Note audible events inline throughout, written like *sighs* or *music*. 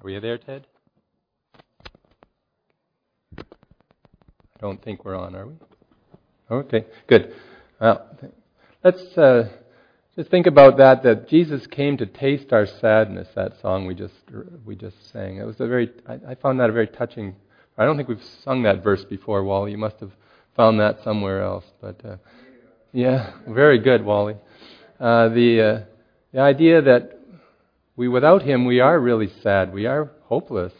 Are we there, Ted? I don't think we're on, are we? Okay, good. Well, let's uh, just think about that. That Jesus came to taste our sadness. That song we just we just sang. It was a very. I, I found that a very touching. I don't think we've sung that verse before, Wally. You must have found that somewhere else. But uh, yeah, very good, Wally. Uh, the uh, the idea that we without Him we are really sad. We are hopeless,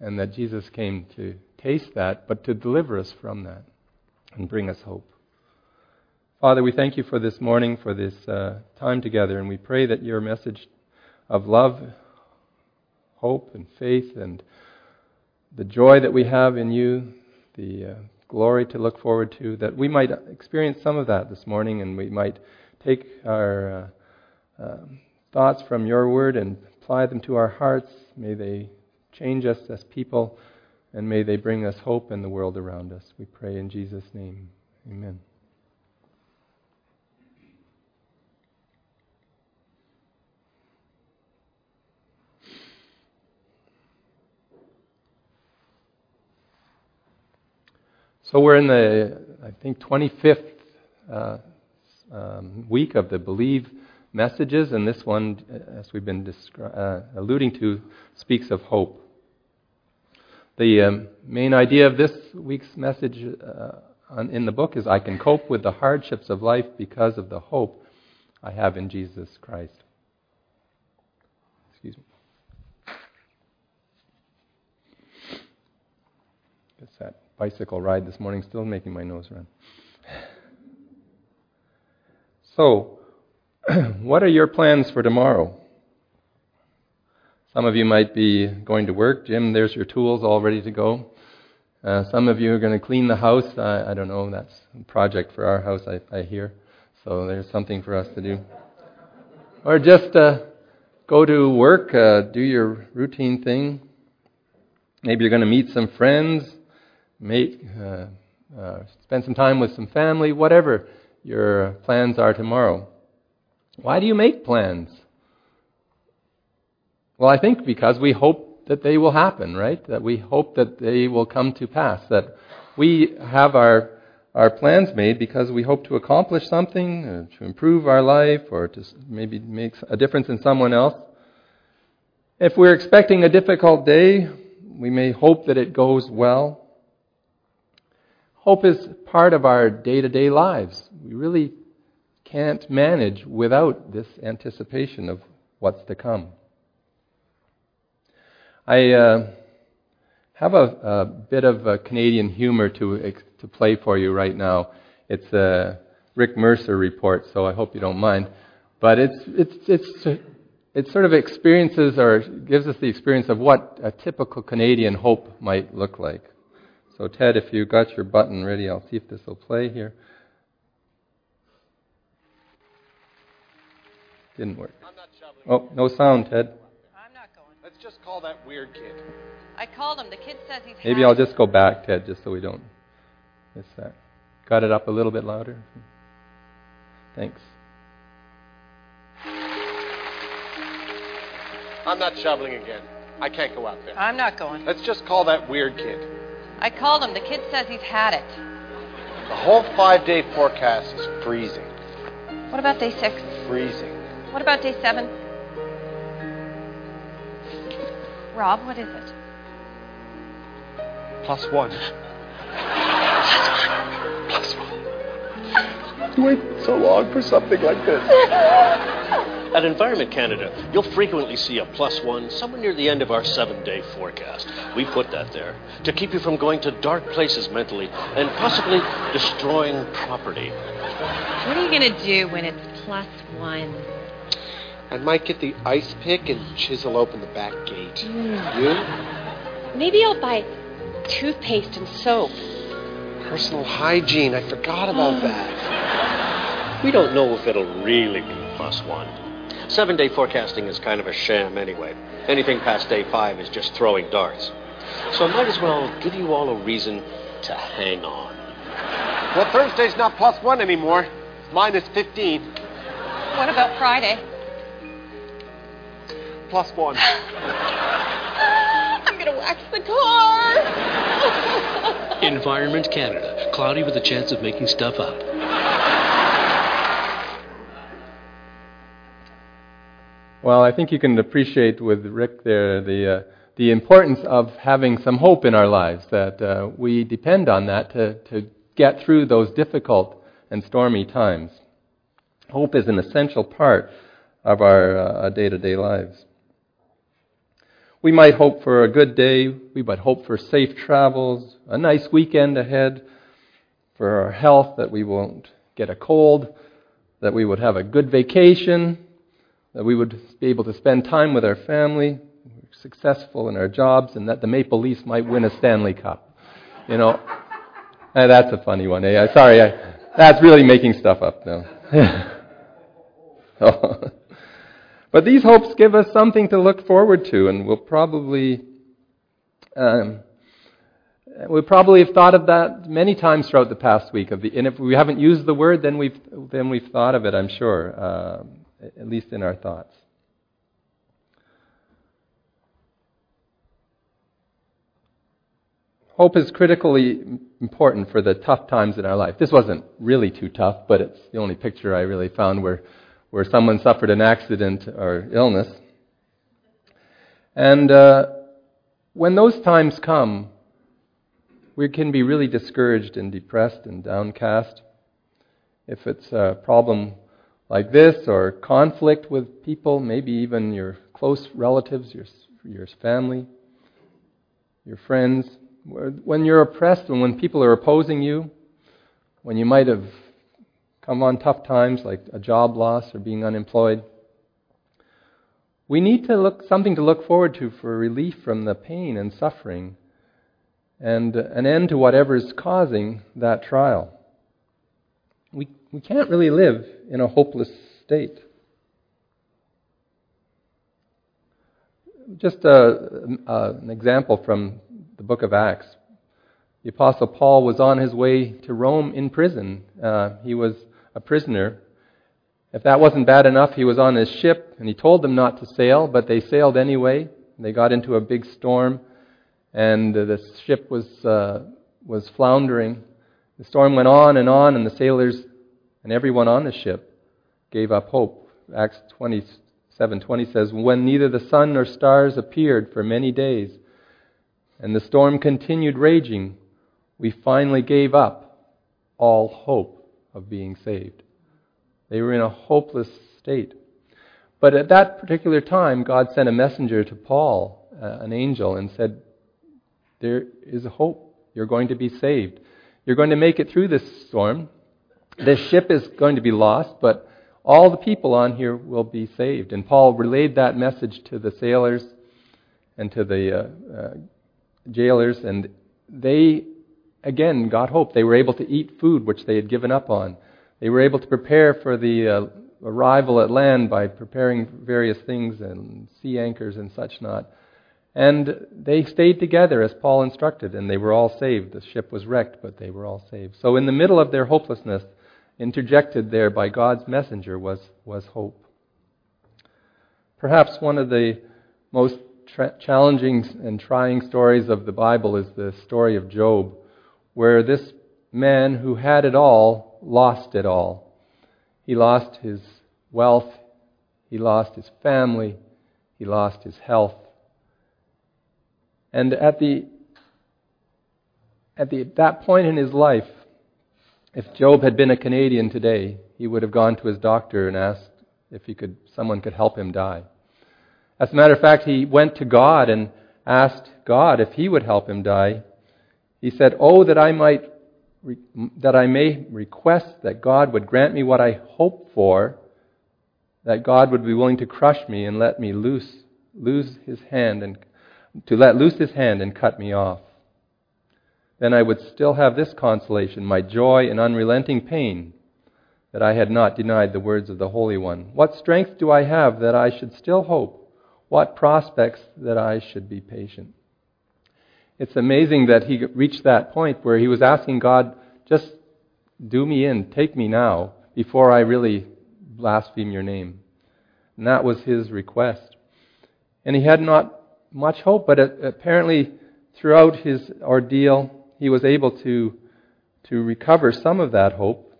and that Jesus came to taste that, but to deliver us from that and bring us hope. Father, we thank you for this morning, for this uh, time together, and we pray that your message of love, hope, and faith, and the joy that we have in you, the uh, glory to look forward to, that we might experience some of that this morning, and we might take our uh, um, thoughts from your word and apply them to our hearts. May they change us as people, and may they bring us hope in the world around us. We pray in Jesus' name. Amen. So we're in the, I think, 25th uh, um, week of the Believe messages, and this one, as we've been descri- uh, alluding to, speaks of hope. The um, main idea of this week's message uh, on, in the book is I can cope with the hardships of life because of the hope I have in Jesus Christ. Excuse me. Guess that bicycle ride this morning still making my nose run. *sighs* So, *clears throat* what are your plans for tomorrow? Some of you might be going to work. Jim, there's your tools all ready to go. Uh, some of you are going to clean the house. I, I don't know. That's a project for our house, I, I hear. So there's something for us to do. Or just uh, go to work, uh, do your routine thing. Maybe you're going to meet some friends, uh, uh, spend some time with some family, whatever your plans are tomorrow. Why do you make plans? Well, I think because we hope that they will happen, right? That we hope that they will come to pass. That we have our, our plans made because we hope to accomplish something, or to improve our life, or to maybe make a difference in someone else. If we're expecting a difficult day, we may hope that it goes well. Hope is part of our day to day lives. We really can't manage without this anticipation of what's to come. I uh, have a, a, bit of a Canadian humor to, to play for you right now. It's a Rick Mercer report, so I hope you don't mind. But it's, it's, it's, it sort of experiences or gives us the experience of what a typical Canadian hope might look like. So, Ted, if you got your button ready, I'll see if this will play here. Didn't work. Oh, no sound, Ted. I'm not going. Let's just call that weird kid. I called him. The kid says he's. Had it. Maybe I'll just go back, Ted, just so we don't miss that. Got it up a little bit louder? Thanks. I'm not shoveling again. I can't go out there. I'm not going. Let's just call that weird kid. I called him. The kid says he's had it. The whole five day forecast is freezing. What about day six? Freezing. What about day seven? Rob, what is it? Plus one. Plus one. You wait so long for something like this. At Environment Canada, you'll frequently see a plus one somewhere near the end of our seven day forecast. We put that there to keep you from going to dark places mentally and possibly destroying property. What are you going to do when it's plus one? I might get the ice pick and chisel open the back gate. Mm. You? Maybe I'll buy toothpaste and soap. Personal hygiene. I forgot about that. We don't know if it'll really be plus one. Seven day forecasting is kind of a sham anyway. Anything past day five is just throwing darts. So I might as well give you all a reason to hang on. Well, Thursday's not plus one anymore. It's minus 15. What about Friday? Plus one. *laughs* I'm going to wax the car. *laughs* Environment Canada. Cloudy with a chance of making stuff up. Well, I think you can appreciate with Rick there the uh, the importance of having some hope in our lives. That uh, we depend on that to to get through those difficult and stormy times. Hope is an essential part of our day to day lives. We might hope for a good day. We might hope for safe travels, a nice weekend ahead, for our health, that we won't get a cold, that we would have a good vacation, that we would be able to spend time with our family, successful in our jobs, and that the Maple Leafs might win a Stanley Cup. You know, eh, that's a funny one. Eh? Sorry, I, that's really making stuff up now. *laughs* but these hopes give us something to look forward to, and we'll probably um, we probably have thought of that many times throughout the past week. Of the, and if we haven't used the word, then we've then we've thought of it. I'm sure, uh, at least in our thoughts. Hope is critically important for the tough times in our life. This wasn't really too tough, but it's the only picture I really found where where someone suffered an accident or illness. And uh, when those times come, we can be really discouraged and depressed and downcast. If it's a problem like this or conflict with people, maybe even your close relatives, your, your family, your friends, when you're oppressed and when people are opposing you, when you might have come on tough times like a job loss or being unemployed. We need to look something to look forward to for relief from the pain and suffering and an end to whatever is causing that trial. We, we can't really live in a hopeless state. Just a, a, an example from the book of Acts. The Apostle Paul was on his way to Rome in prison. Uh, he was a prisoner. If that wasn't bad enough, he was on his ship and he told them not to sail, but they sailed anyway. They got into a big storm and the ship was, uh, was floundering. The storm went on and on, and the sailors and everyone on the ship gave up hope. Acts 27:20 says, "When neither the sun nor stars appeared for many days, and the storm continued raging, we finally gave up all hope of being saved. They were in a hopeless state. But at that particular time, God sent a messenger to Paul, uh, an angel, and said, There is hope. You're going to be saved. You're going to make it through this storm. This ship is going to be lost, but all the people on here will be saved. And Paul relayed that message to the sailors and to the uh, uh, jailers, and they again got hope. They were able to eat food which they had given up on. They were able to prepare for the uh, arrival at land by preparing various things and sea anchors and such not. And they stayed together as Paul instructed, and they were all saved. The ship was wrecked, but they were all saved. So, in the middle of their hopelessness, interjected there by God's messenger was, was hope. Perhaps one of the most tra- challenging and trying stories of the Bible is the story of Job where this man who had it all lost it all. He lost his wealth, he lost his family, he lost his health. And at the at the, that point in his life, if Job had been a Canadian today, he would have gone to his doctor and asked if he could, someone could help him die. As a matter of fact, he went to God and asked God if he would help him die. He said, "Oh, that I might that I may request that God would grant me what I hope for, that God would be willing to crush me and let me loose, lose his hand and to let loose his hand and cut me off. Then I would still have this consolation, my joy in unrelenting pain, that I had not denied the words of the Holy One. What strength do I have that I should still hope? What prospects that I should be patient? It's amazing that he reached that point where he was asking God, just do me in, take me now, before I really blaspheme your name. And that was his request. And he had not much hope, but apparently throughout his ordeal, he was able to, to recover some of that hope.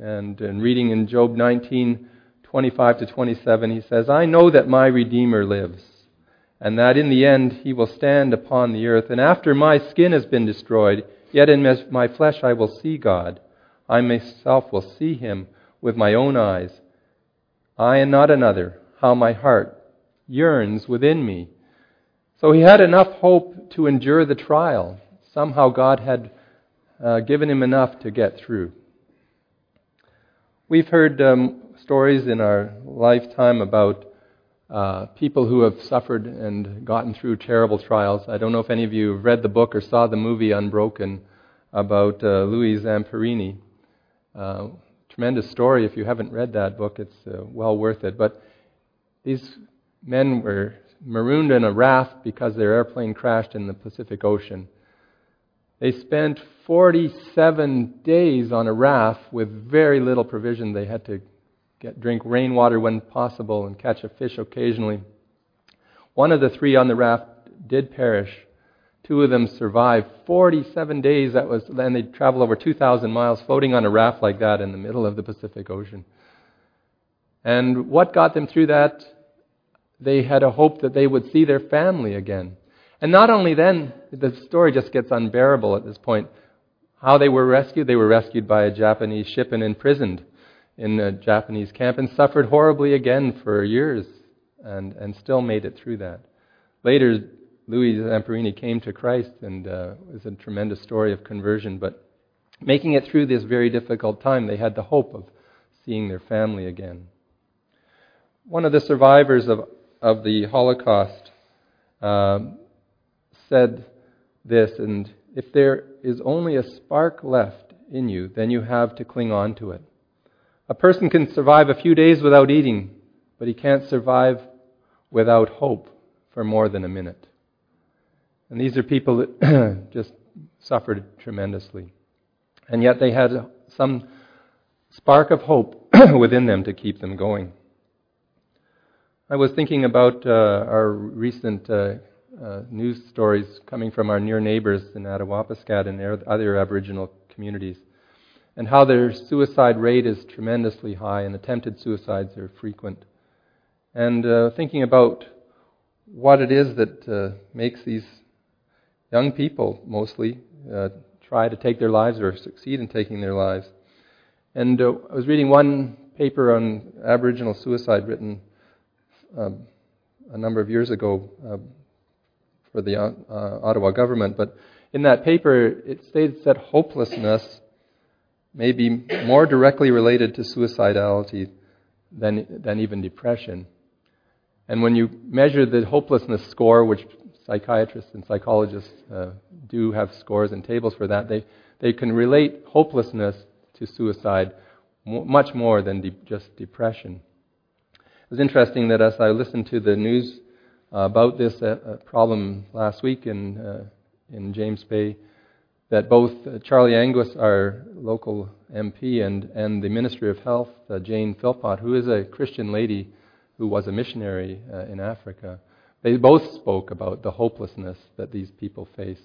And, and reading in Job 19, 25 to 27, he says, I know that my Redeemer lives, and that in the end he will stand upon the earth. And after my skin has been destroyed, yet in my flesh I will see God. I myself will see him with my own eyes. I and not another, how my heart yearns within me. So he had enough hope to endure the trial. Somehow God had uh, given him enough to get through. We've heard um, stories in our lifetime about uh, people who have suffered and gotten through terrible trials. I don't know if any of you have read the book or saw the movie Unbroken about uh, Louis Zamperini. Uh, tremendous story. If you haven't read that book, it's uh, well worth it. But these men were marooned in a raft because their airplane crashed in the Pacific Ocean. They spent 47 days on a raft with very little provision. They had to get, drink rainwater when possible and catch a fish occasionally. One of the three on the raft did perish. Two of them survived. 47 days, that was, then they traveled over 2,000 miles floating on a raft like that in the middle of the Pacific Ocean. And what got them through that? They had a hope that they would see their family again. And not only then, the story just gets unbearable at this point. How they were rescued? They were rescued by a Japanese ship and imprisoned in a Japanese camp and suffered horribly again for years and, and still made it through that. Later, Louis Zamperini came to Christ and uh, it was a tremendous story of conversion, but making it through this very difficult time, they had the hope of seeing their family again. One of the survivors of, of the Holocaust um, said this, and if there is only a spark left in you, then you have to cling on to it. A person can survive a few days without eating, but he can't survive without hope for more than a minute. And these are people that *clears throat* just suffered tremendously. And yet they had some spark of hope *clears throat* within them to keep them going. I was thinking about uh, our recent uh, uh, news stories coming from our near neighbors in Attawapiskat and other Aboriginal communities, and how their suicide rate is tremendously high and attempted suicides are frequent. And uh, thinking about what it is that uh, makes these young people mostly uh, try to take their lives or succeed in taking their lives. And uh, I was reading one paper on Aboriginal suicide written um, a number of years ago uh, for the uh, Ottawa government, but in that paper it states that hopelessness may be more directly related to suicidality than, than even depression. And when you measure the hopelessness score, which psychiatrists and psychologists uh, do have scores and tables for that, they, they can relate hopelessness to suicide much more than de- just depression. It was interesting that as I listened to the news uh, about this uh, uh, problem last week in, uh, in James Bay that both uh, Charlie Angus, our local MP, and, and the Ministry of Health, uh, Jane Philpott, who is a Christian lady who was a missionary in Africa, they both spoke about the hopelessness that these people face.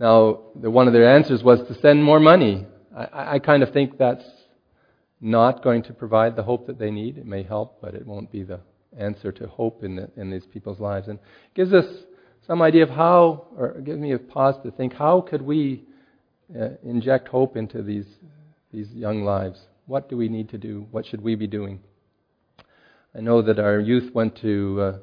Now, the, one of their answers was to send more money. I, I kind of think that's not going to provide the hope that they need. It may help, but it won't be the answer to hope in, the, in these people's lives. And gives us some idea of how, or give me a pause to think, how could we uh, inject hope into these, these young lives? What do we need to do? What should we be doing? I know that our youth went to uh,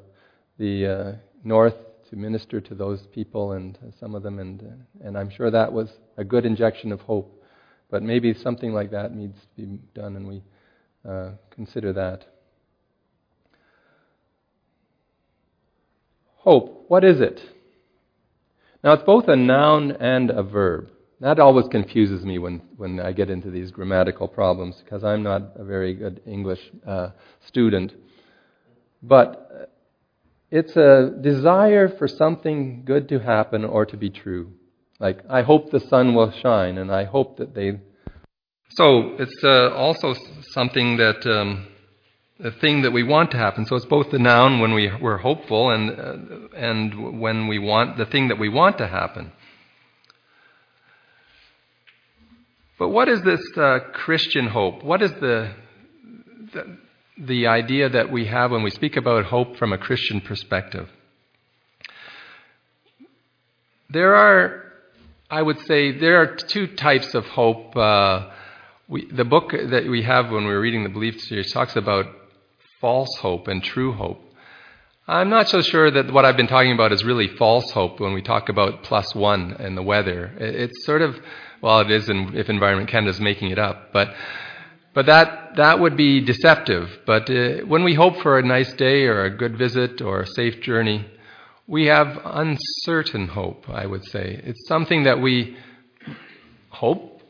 the uh, north to minister to those people and some of them, and, uh, and I'm sure that was a good injection of hope. But maybe something like that needs to be done, and we uh, consider that. Hope, what is it? Now, it's both a noun and a verb. That always confuses me when, when I get into these grammatical problems because I'm not a very good English uh, student. But uh, it's a desire for something good to happen or to be true. Like, I hope the sun will shine, and I hope that they. So, it's uh, also something that um, the thing that we want to happen. So it's both the noun when we, we're hopeful and, uh, and when we want the thing that we want to happen. But what is this uh, Christian hope? What is the, the, the idea that we have when we speak about hope from a Christian perspective? There are, I would say, there are two types of hope. Uh, we, the book that we have when we were reading the Belief series talks about false hope and true hope. I'm not so sure that what I've been talking about is really false hope when we talk about plus one and the weather. It's sort of, well, it is if Environment Canada is making it up, but but that that would be deceptive. But uh, when we hope for a nice day or a good visit or a safe journey, we have uncertain hope. I would say it's something that we hope,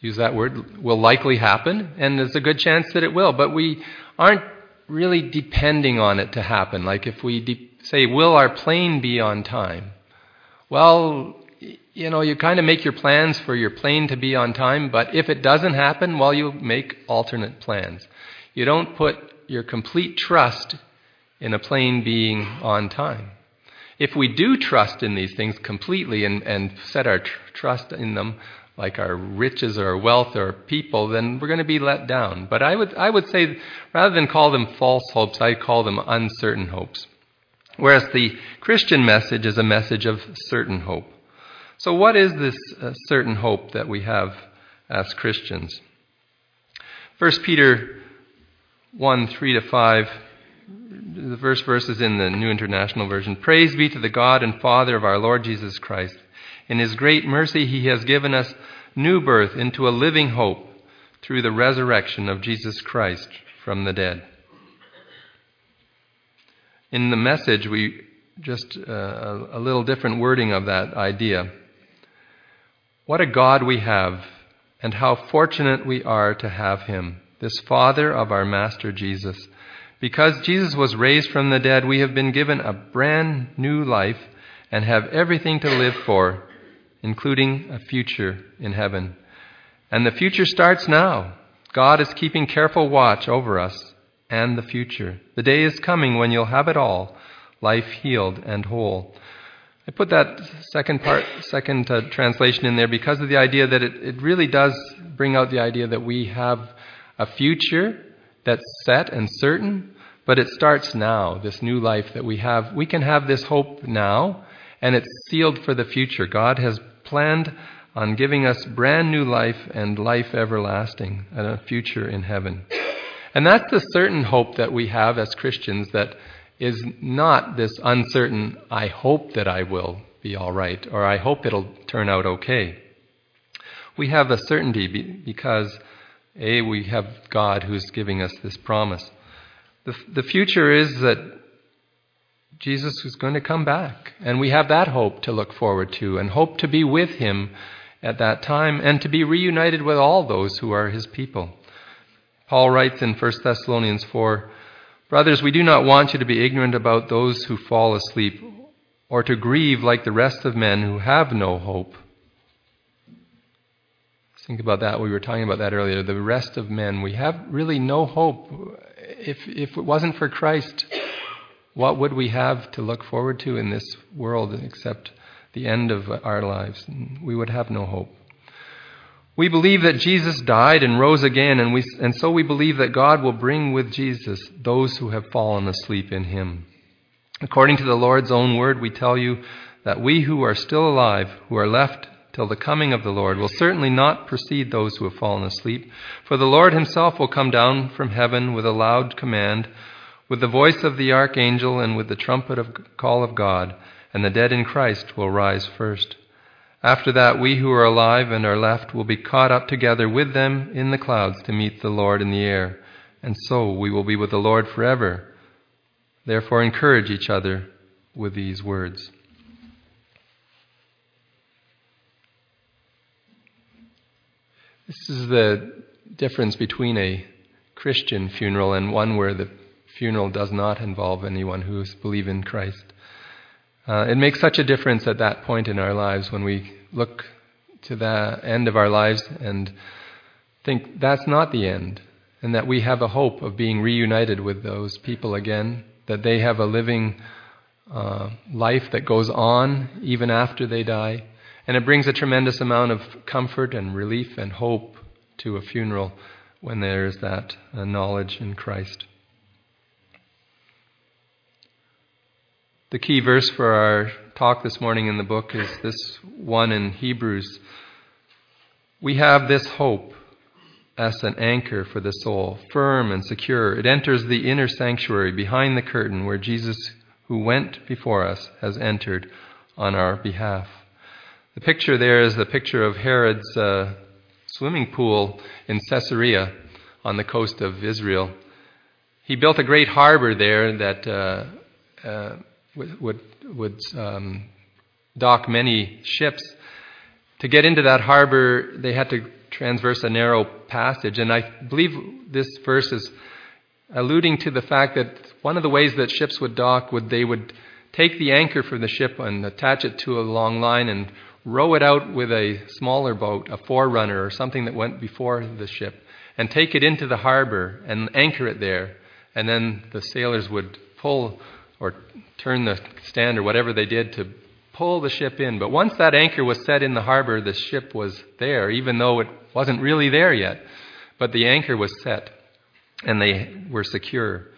use that word, will likely happen, and there's a good chance that it will. But we aren't really depending on it to happen. Like if we de- say, will our plane be on time? Well, you know, you kind of make your plans for your plane to be on time, but if it doesn't happen, well, you make alternate plans. You don't put your complete trust in a plane being on time. If we do trust in these things completely and, and set our tr- trust in them, like our riches or our wealth or our people, then we're going to be let down. But I would, I would say, rather than call them false hopes, I call them uncertain hopes. Whereas the Christian message is a message of certain hope. So, what is this uh, certain hope that we have as Christians? 1 Peter 1 3 to 5, the first verse is in the New International Version. Praise be to the God and Father of our Lord Jesus Christ. In his great mercy, he has given us new birth into a living hope through the resurrection of Jesus Christ from the dead. In the message, we just uh, a little different wording of that idea. What a God we have, and how fortunate we are to have him, this Father of our Master Jesus. Because Jesus was raised from the dead, we have been given a brand new life and have everything to live for including a future in heaven. And the future starts now. God is keeping careful watch over us and the future. The day is coming when you'll have it all life healed and whole. I put that second part, second uh, translation in there because of the idea that it, it really does bring out the idea that we have a future that's set and certain, but it starts now, this new life that we have. We can have this hope now, and it's sealed for the future. God has planned on giving us brand new life and life everlasting and a future in heaven. And that's the certain hope that we have as Christians that is not this uncertain, I hope that I will be all right, or I hope it'll turn out okay. We have a certainty because, A, we have God who's giving us this promise. The, the future is that Jesus is going to come back. And we have that hope to look forward to and hope to be with him at that time and to be reunited with all those who are his people. Paul writes in 1 Thessalonians 4 Brothers, we do not want you to be ignorant about those who fall asleep or to grieve like the rest of men who have no hope. Think about that. We were talking about that earlier. The rest of men, we have really no hope. If, if it wasn't for Christ, what would we have to look forward to in this world except the end of our lives? We would have no hope. We believe that Jesus died and rose again, and, we, and so we believe that God will bring with Jesus those who have fallen asleep in him. According to the Lord's own word, we tell you that we who are still alive, who are left till the coming of the Lord, will certainly not precede those who have fallen asleep. For the Lord himself will come down from heaven with a loud command with the voice of the archangel and with the trumpet of call of God, and the dead in Christ will rise first. After that, we who are alive and are left will be caught up together with them in the clouds to meet the Lord in the air, and so we will be with the Lord forever. Therefore, encourage each other with these words. This is the difference between a Christian funeral and one where the funeral does not involve anyone who believes in Christ. Uh, it makes such a difference at that point in our lives when we look to the end of our lives and think that's not the end. and that we have a hope of being reunited with those people again, that they have a living uh, life that goes on even after they die. And it brings a tremendous amount of comfort and relief and hope to a funeral when there is that uh, knowledge in Christ. The key verse for our talk this morning in the book is this one in Hebrews. We have this hope as an anchor for the soul, firm and secure. It enters the inner sanctuary behind the curtain where Jesus, who went before us, has entered on our behalf. The picture there is the picture of Herod's uh, swimming pool in Caesarea on the coast of Israel. He built a great harbor there that uh, uh, would, would, would um, dock many ships. To get into that harbor, they had to transverse a narrow passage. And I believe this verse is alluding to the fact that one of the ways that ships would dock would they would take the anchor from the ship and attach it to a long line and row it out with a smaller boat, a forerunner or something that went before the ship, and take it into the harbor and anchor it there. And then the sailors would pull or turn the stand or whatever they did to pull the ship in. But once that anchor was set in the harbor, the ship was there, even though it wasn't really there yet. But the anchor was set, and they were secure.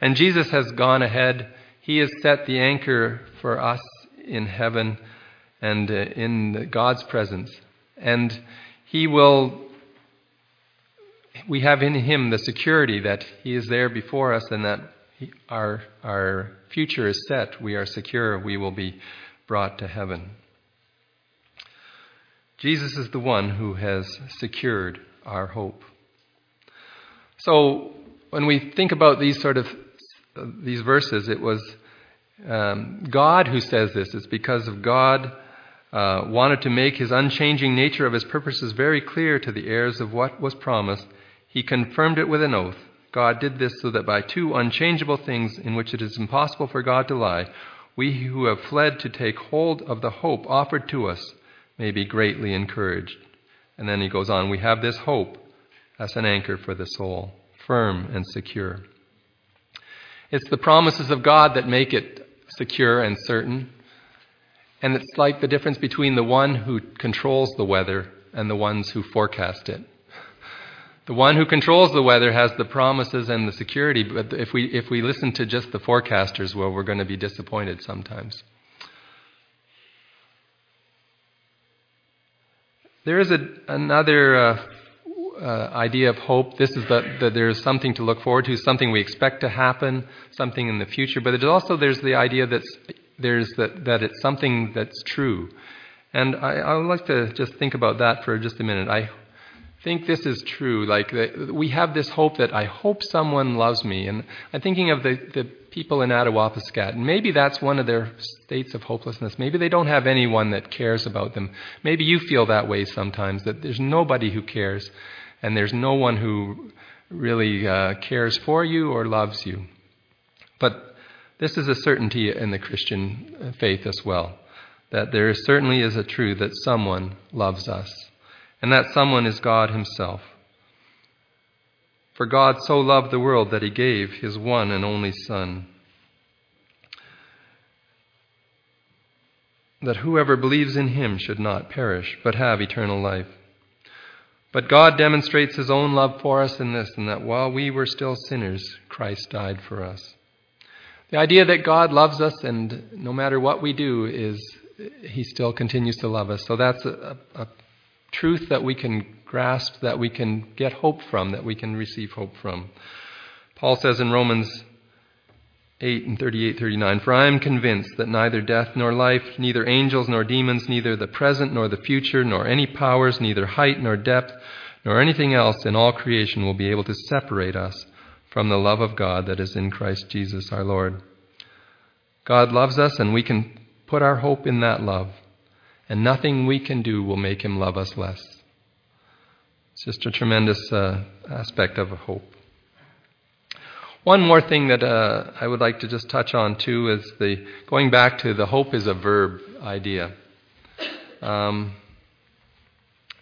And Jesus has gone ahead. He has set the anchor for us in heaven and uh, in God's presence. And He will, we have in Him the security that He is there before us and that our, our future is set. We are secure. We will be brought to heaven. Jesus is the one who has secured our hope. So when we think about these sort of these verses, it was um, God who says this. It's because of God uh, wanted to make his unchanging nature of his purposes very clear to the heirs of what was promised. He confirmed it with an oath. God did this so that by two unchangeable things in which it is impossible for God to lie, we who have fled to take hold of the hope offered to us may be greatly encouraged. And then he goes on, we have this hope as an anchor for the soul, firm and secure. It's the promises of God that make it secure and certain. And it's like the difference between the one who controls the weather and the ones who forecast it. The one who controls the weather has the promises and the security, but if we, if we listen to just the forecasters, well, we're going to be disappointed sometimes. There is a, another uh, uh, idea of hope. This is that, that there's something to look forward to, something we expect to happen, something in the future. But also there's the idea that there's that, that it's something that's true. And I, I would like to just think about that for just a minute. I think this is true. Like we have this hope that I hope someone loves me, and I'm thinking of the, the people in Attawapiskat, and maybe that's one of their states of hopelessness. Maybe they don't have anyone that cares about them. Maybe you feel that way sometimes that there's nobody who cares, and there's no one who really uh, cares for you or loves you. But this is a certainty in the Christian faith as well, that there certainly is a truth that someone loves us and that someone is God Himself. For God so loved the world that He gave His one and only Son, that whoever believes in Him should not perish, but have eternal life. But God demonstrates His own love for us in this, in that while we were still sinners, Christ died for us. The idea that God loves us and no matter what we do is He still continues to love us. So that's a, a truth that we can grasp, that we can get hope from, that we can receive hope from. Paul says in Romans 8 and 38 39 For I am convinced that neither death nor life, neither angels nor demons, neither the present nor the future, nor any powers, neither height nor depth, nor anything else in all creation will be able to separate us from the love of God that is in Christ Jesus our Lord. God loves us, and we can put our hope in that love and nothing we can do will make him love us less. It's just a tremendous uh, aspect of hope. One more thing that uh, I would like to just touch on too is the going back to the hope is a verb idea. Um,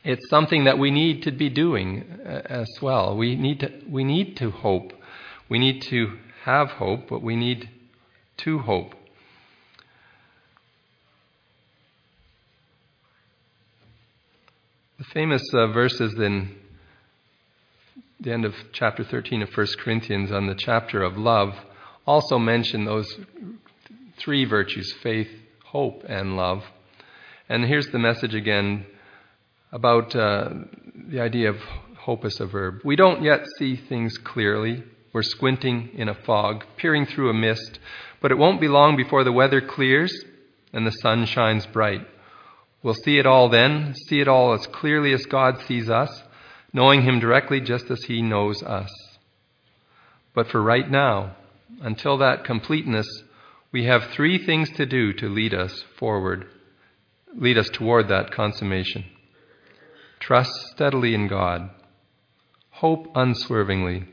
It's something that we need to be doing uh, as well. We need to, we need to hope. We need to have hope, but we need to hope. The famous uh, verses in the end of chapter 13 of 1 Corinthians on the chapter of love also mention those three virtues faith, hope, and love. And here's the message again about uh, the idea of hope as a verb. We don't yet see things clearly. We're squinting in a fog, peering through a mist, but it won't be long before the weather clears and the sun shines bright. We'll see it all then, see it all as clearly as God sees us, knowing Him directly just as He knows us. But for right now, until that completeness, we have three things to do to lead us forward, lead us toward that consummation. Trust steadily in God, hope unswervingly,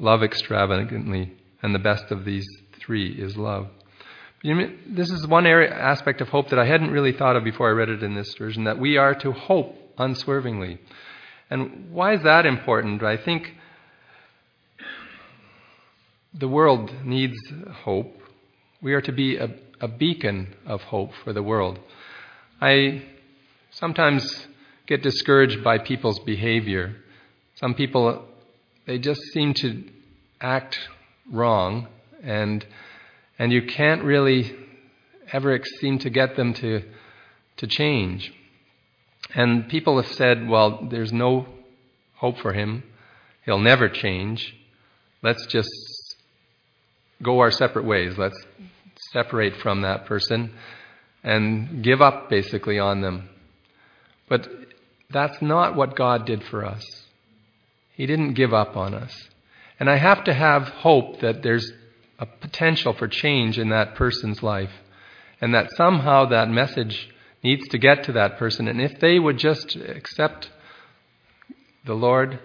love extravagantly, and the best of these three is love. This is one area, aspect of hope that I hadn't really thought of before I read it in this version that we are to hope unswervingly. And why is that important? I think the world needs hope. We are to be a, a beacon of hope for the world. I sometimes get discouraged by people's behavior. Some people, they just seem to act wrong, and and you can't really ever seem to get them to to change. And people have said, well, there's no hope for him. He'll never change. Let's just go our separate ways. Let's separate from that person and give up basically on them. But that's not what God did for us. He didn't give up on us. And I have to have hope that there's a potential for change in that person's life and that somehow that message needs to get to that person. And if they would just accept the Lord,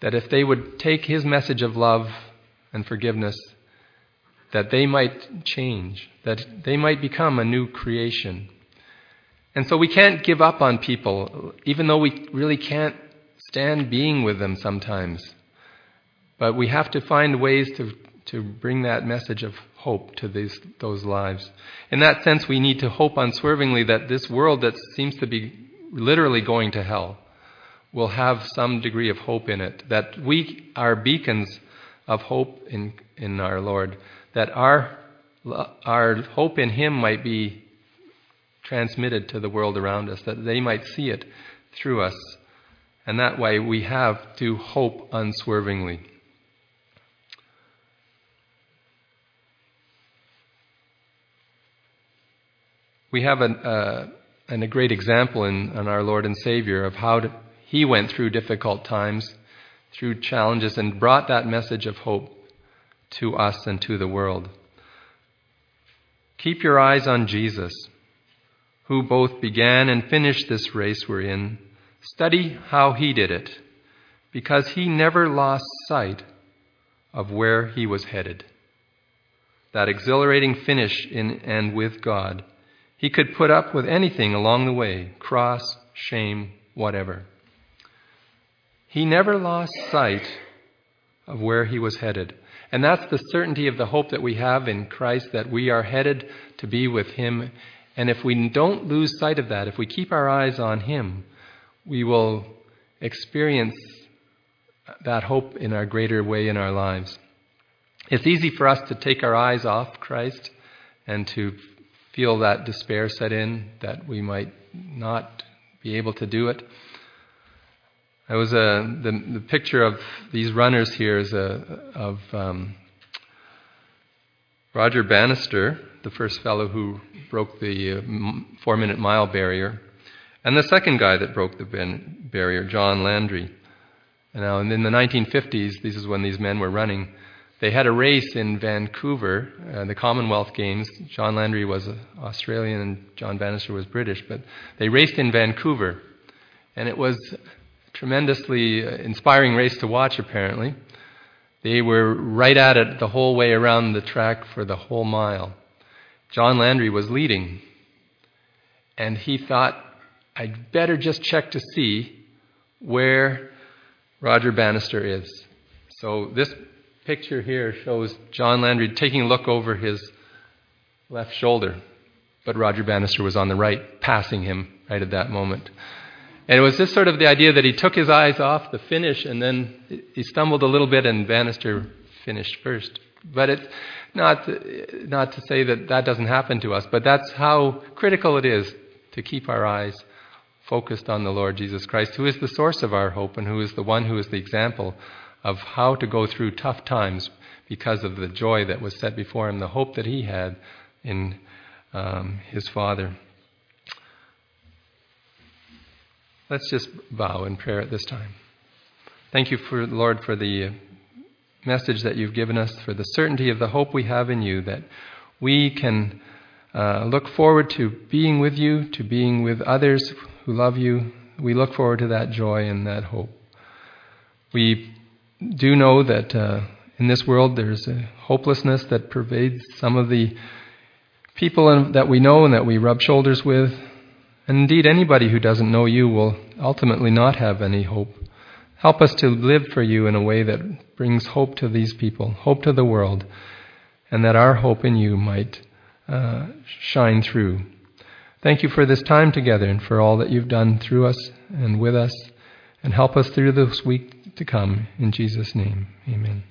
that if they would take His message of love and forgiveness, that they might change, that they might become a new creation. And so we can't give up on people, even though we really can't stand being with them sometimes. But we have to find ways to, to bring that message of hope to these, those lives. In that sense, we need to hope unswervingly that this world that seems to be literally going to hell will have some degree of hope in it, that we are beacons of hope in, in our Lord, that our, our hope in Him might be transmitted to the world around us, that they might see it through us. And that way we have to hope unswervingly. We have an, uh, a great example in, in, our Lord and Savior of how to, He went through difficult times, through challenges, and brought that message of hope to us and to the world. Keep your eyes on Jesus who both began and finished this race we're in, study how he did it, because he never lost sight of where he was headed. That exhilarating finish in and with God. He could put up with anything along the way cross, shame, whatever. He never lost sight of where he was headed. And that's the certainty of the hope that we have in Christ that we are headed to be with him and if we don't lose sight of that, if we keep our eyes on Him, we will experience that hope in our greater way in our lives. It's easy for us to take our eyes off Christ and to feel that despair set in, that we might not be able to do it. I was a, uh, the, the picture of these runners here is a, of um, Roger Bannister, the first fellow who broke the uh, four minute mile barrier, and the second guy that broke the barrier, John Landry. Now, in the 1950s, this is when these men were running. They had a race in Vancouver, uh, the Commonwealth Games. John Landry was Australian and John Bannister was British, but they raced in Vancouver. And it was a tremendously uh, inspiring race to watch, apparently. They were right at it the whole way around the track for the whole mile. John Landry was leading, and he thought, I'd better just check to see where Roger Bannister is. So this picture here shows John Landry taking a look over his left shoulder, but Roger Bannister was on the right, passing him right at that moment. And it was just sort of the idea that he took his eyes off the finish and then he stumbled a little bit and Bannister finished first. But it's not, not to say that that doesn't happen to us, but that's how critical it is to keep our eyes focused on the Lord Jesus Christ, who is the source of our hope and who is the one who is the example of how to go through tough times because of the joy that was set before him, the hope that he had in um, his Father. Let's just bow in prayer at this time. Thank you, for, Lord, for the message that you've given us, for the certainty of the hope we have in you, that we can uh, look forward to being with you, to being with others who love you. We look forward to that joy and that hope. We do know that uh, in this world there's a hopelessness that pervades some of the people that we know and that we rub shoulders with. And indeed, anybody who doesn't know you will ultimately not have any hope. Help us to live for you in a way that brings hope to these people, hope to the world, and that our hope in you might uh, shine through. Thank you for this time together and for all that you've done through us and with us, and help us through this week to come. In Jesus' name, amen.